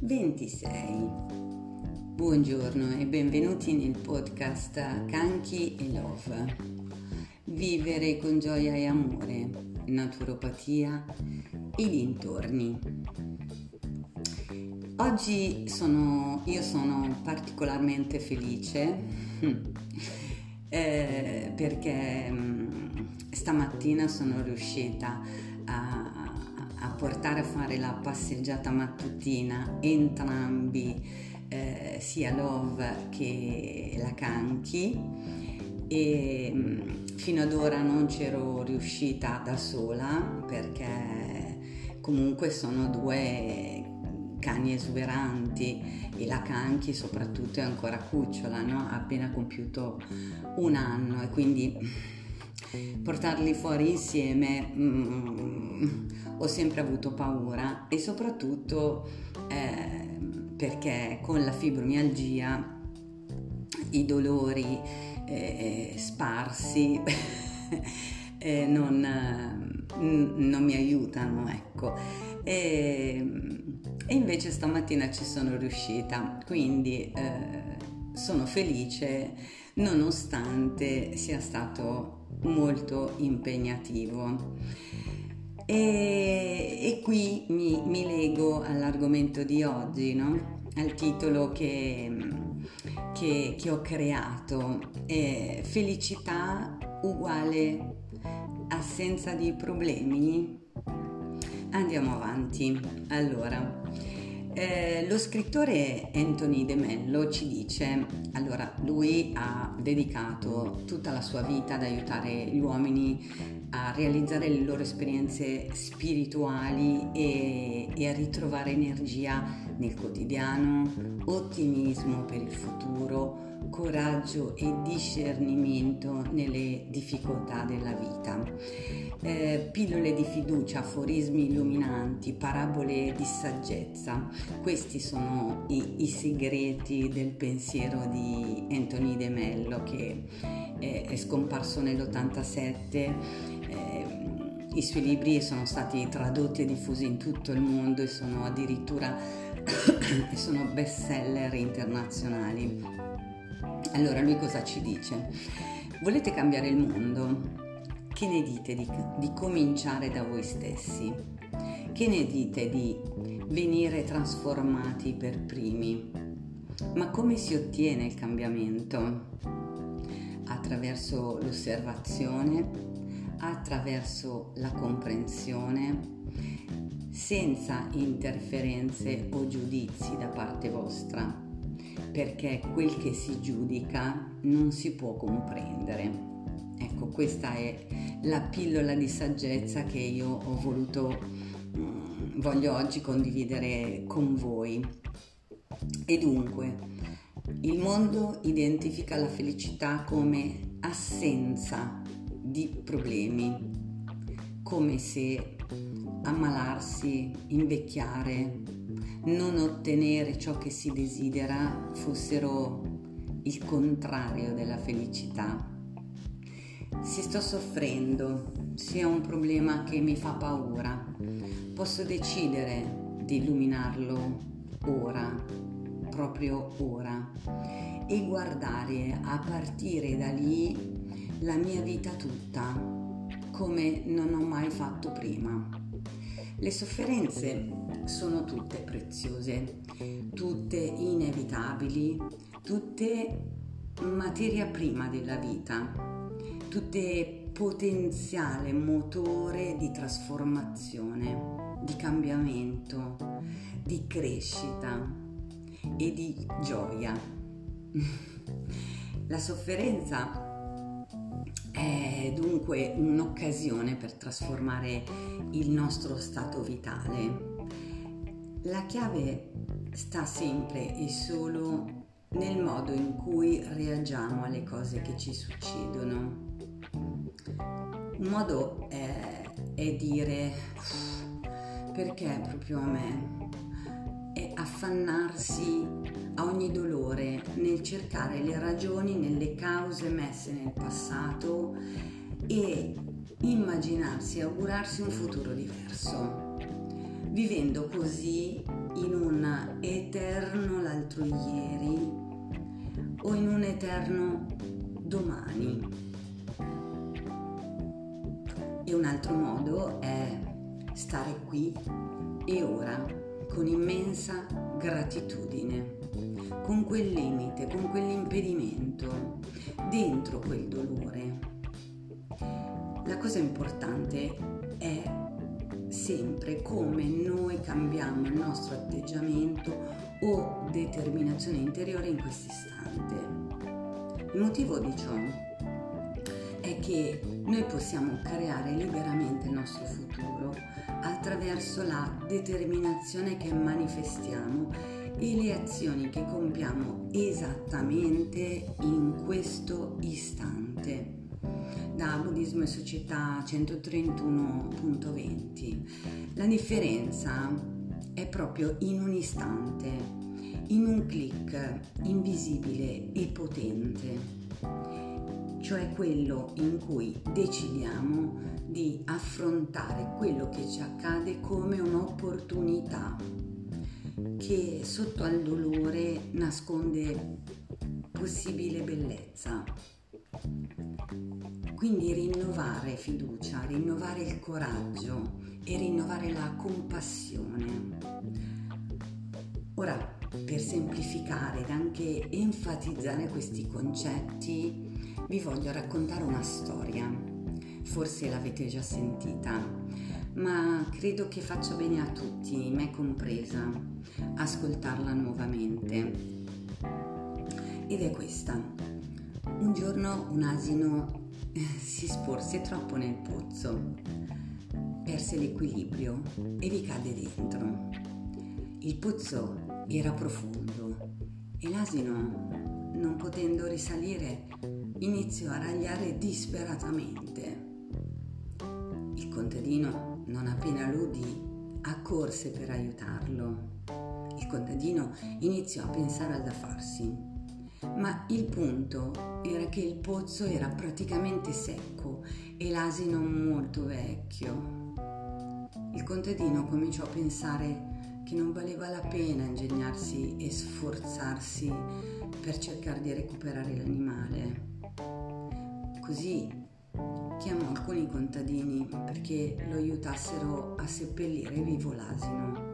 26. Buongiorno e benvenuti nel podcast Canchi e Love. Vivere con gioia e amore, naturopatia e dintorni. Oggi sono, io sono particolarmente felice eh, perché mm, stamattina sono riuscita a a portare a fare la passeggiata mattutina entrambi, eh, sia Love che la Canchi e mm, fino ad ora non c'ero riuscita da sola perché comunque sono due cani esuberanti e la Canchi soprattutto è ancora cucciola, no? ha appena compiuto un anno e quindi portarli fuori insieme mm, ho sempre avuto paura e soprattutto eh, perché con la fibromialgia i dolori eh, sparsi eh, non, non, mi aiutano, ecco. E, e, invece stamattina ci sono riuscita, quindi eh, sono felice nonostante sia stato molto impegnativo. E, e qui mi, mi, lego all'argomento di oggi, no? al titolo che, che, che ho creato. Eh, felicità uguale assenza di problemi? Andiamo avanti. Allora, eh, lo scrittore Anthony De Mello ci dice, allora lui ha dedicato tutta la sua vita ad aiutare gli uomini a realizzare le loro esperienze spirituali e, e, a ritrovare energia nel quotidiano, ottimismo per il futuro, coraggio e discernimento nelle difficoltà della vita. Eh, pillole di fiducia, aforismi illuminanti, parabole di saggezza, questi sono i, i segreti del pensiero di Anthony De Mello che è, è scomparso nell'87 i suoi libri sono stati tradotti e diffusi in tutto il mondo e sono addirittura sono best seller internazionali. Allora lui cosa ci dice? Volete cambiare il mondo? Che ne dite di, di cominciare da voi stessi? Che ne dite di venire trasformati per primi? Ma come si ottiene il cambiamento? Attraverso l'osservazione, attraverso la comprensione senza interferenze o giudizi da parte vostra, perché quel che si giudica non si può comprendere. Ecco, questa è la pillola di saggezza che io ho voluto, mm, voglio oggi condividere con voi. E dunque, il mondo identifica la felicità come assenza di problemi, come se ammalarsi, invecchiare, non ottenere ciò che si desidera fossero il contrario della felicità. Se sto soffrendo, sia un problema che mi fa paura, posso decidere di illuminarlo ora, proprio ora, e guardare a partire da lì la mia vita tutta come non ho mai fatto prima. Le sofferenze sono tutte preziose, tutte inevitabili, tutte materia prima della vita, tutte potenziale motore di trasformazione, di cambiamento, di crescita e di gioia. La sofferenza è dunque un'occasione per trasformare il nostro stato vitale. La chiave sta sempre e solo nel modo in cui reagiamo alle cose che ci succedono. Un modo è, è dire perché proprio a me? È affannarsi a ogni dolore nel cercare le ragioni nelle cause messe nel passato e immaginarsi e augurarsi un futuro diverso, vivendo così in un remoto ieri o in un eterno domani. E un altro modo è stare qui e ora con immensa gratitudine, con quel limite, con quell'impedimento, dentro quel dolore. La cosa importante è sempre come noi cambiamo il nostro atteggiamento o determinazione interiore in questo istante. Il motivo di ciò è che noi possiamo creare liberamente il nostro futuro attraverso la determinazione che manifestiamo e le azioni che compiamo esattamente in questo istante. Da Buddismo e Società 131.20. La differenza è proprio in un istante, in un clic invisibile e potente cioè quello in cui decidiamo di affrontare quello che ci accade come un'opportunità che sotto al dolore nasconde possibile bellezza. Quindi rinnovare fiducia, rinnovare il coraggio e rinnovare la compassione. Ora, per semplificare ed anche enfatizzare questi concetti, vi voglio raccontare una storia. Forse l'avete già sentita, ma credo che faccia bene a tutti, me compresa, ascoltarla nuovamente. Ed è questa. Un giorno un asino eh, si sporse troppo nel pozzo, perse l'equilibrio e vi cade dentro. Il pozzo era profondo e l'asino, non potendo risalire, iniziò a ragliare disperatamente. Il contadino, non appena lo udì, accorse per aiutarlo. Il contadino iniziò a pensare al da farsi, ma il punto era che il pozzo era praticamente secco e l'asino molto vecchio. Il contadino cominciò a pensare che non valeva la pena ingegnarsi e sforzarsi per cercare di recuperare l'animale. Così chiamò alcuni contadini perché lo aiutassero a seppellire vivo l'asino.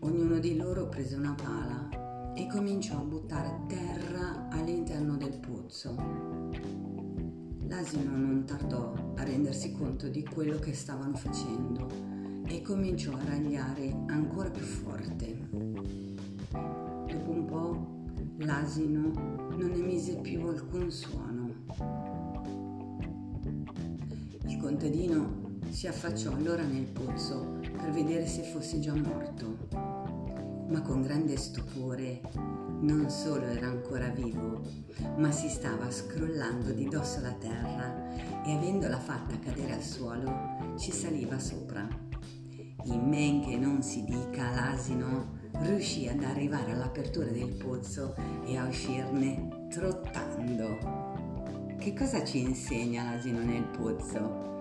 Ognuno di loro prese una pala e cominciò a buttare terra all'interno del pozzo. L'asino non tardò a rendersi conto di quello che stavano facendo e cominciò a ragliare ancora più forte. Dopo un po' l'asino non emise più alcun suono contadino si affacciò allora nel pozzo per vedere se fosse già morto, ma con grande stupore non solo era ancora vivo, ma si stava scrollando di dosso la terra e avendola fatta cadere al suolo ci saliva sopra. In men che non si dica l'asino riuscì ad arrivare all'apertura del pozzo e a uscirne trottando. Che cosa ci insegna l'asino nel pozzo?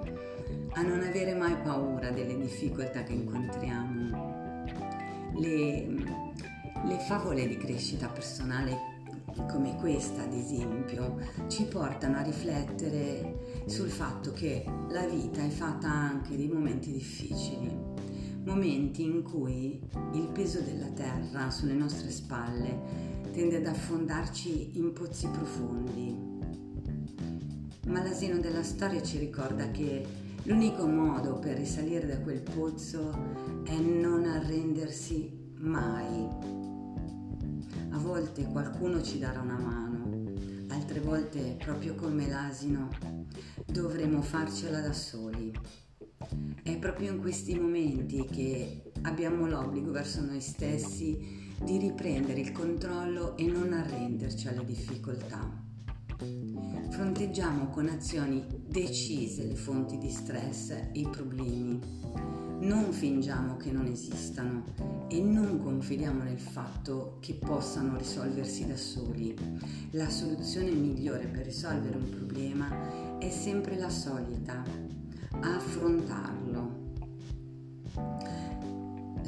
A non avere mai paura delle difficoltà che incontriamo. Le, le favole di crescita personale come questa ad esempio ci portano a riflettere sul fatto che la vita è fatta anche di momenti difficili, momenti in cui il peso della terra sulle nostre spalle tende ad affondarci in pozzi profondi ma l'asino della storia ci ricorda che l'unico modo per risalire da quel pozzo è non arrendersi mai. A volte qualcuno ci darà una mano, altre volte, proprio come l'asino, dovremo farcela da soli. È proprio in questi momenti che abbiamo l'obbligo verso noi stessi di riprendere il controllo e non arrenderci alle difficoltà. Fronteggiamo con azioni decise le fonti di stress e i problemi. Non fingiamo che non esistano e non confidiamo nel fatto che possano risolversi da soli. La soluzione migliore per risolvere un problema è sempre la solita, affrontarlo.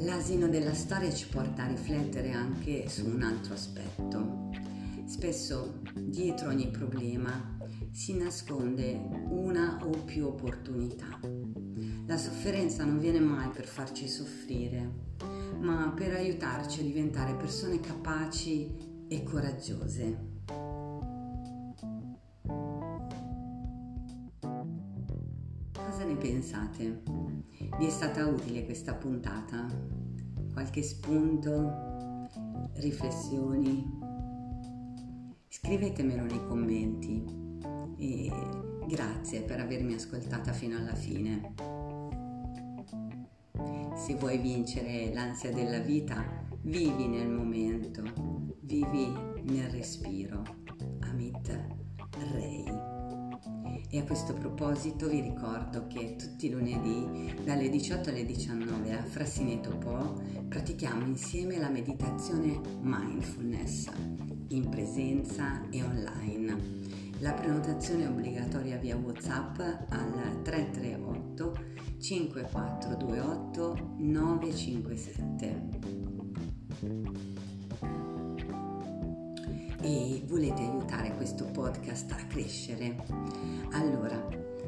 L'asino della storia ci porta a riflettere anche su un altro aspetto. Spesso dietro ogni problema si nasconde una o più opportunità. La sofferenza non viene mai per farci soffrire, ma per aiutarci a diventare persone capaci e coraggiose. Cosa ne pensate? Vi è stata utile questa puntata? Qualche spunto? Riflessioni? Scrivetemelo nei commenti e grazie per avermi ascoltata fino alla fine. Se vuoi vincere l'ansia della vita, vivi nel momento, vivi nel respiro. Amit Rei. E a questo proposito vi ricordo che tutti i lunedì dalle 18 alle 19 a Frassineto Po pratichiamo insieme la meditazione mindfulness in presenza e online. La prenotazione è obbligatoria via WhatsApp al 338 5428 957 e volete aiutare questo podcast a crescere, allora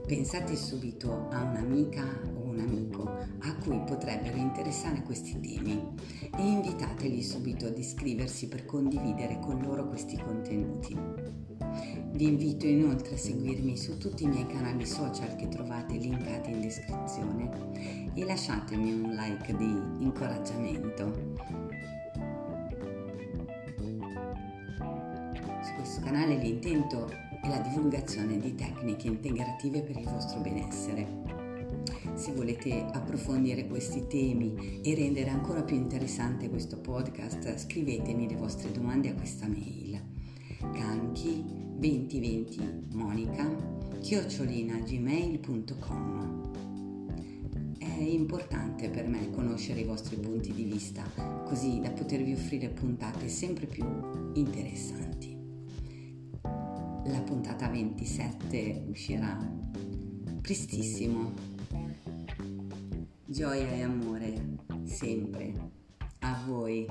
pensate subito a un'amica o un amico a cui potrebbero interessare questi temi. E invitateli subito ad iscriversi per condividere con loro questi contenuti. Vi invito inoltre a seguirmi su tutti i miei canali social che trovate linkati in descrizione e lasciatemi un like di incoraggiamento. questo canale l'intento è la divulgazione di tecniche integrative per il vostro benessere. Se volete approfondire questi temi e rendere ancora più interessante questo podcast, scrivetemi le vostre domande a questa mail. Canchi 2020 monica chiocciolina gmail.com È importante per me conoscere i vostri punti di vista così da potervi offrire puntate sempre più interessanti. La puntata 27 uscirà prestissimo. Gioia e amore sempre a voi.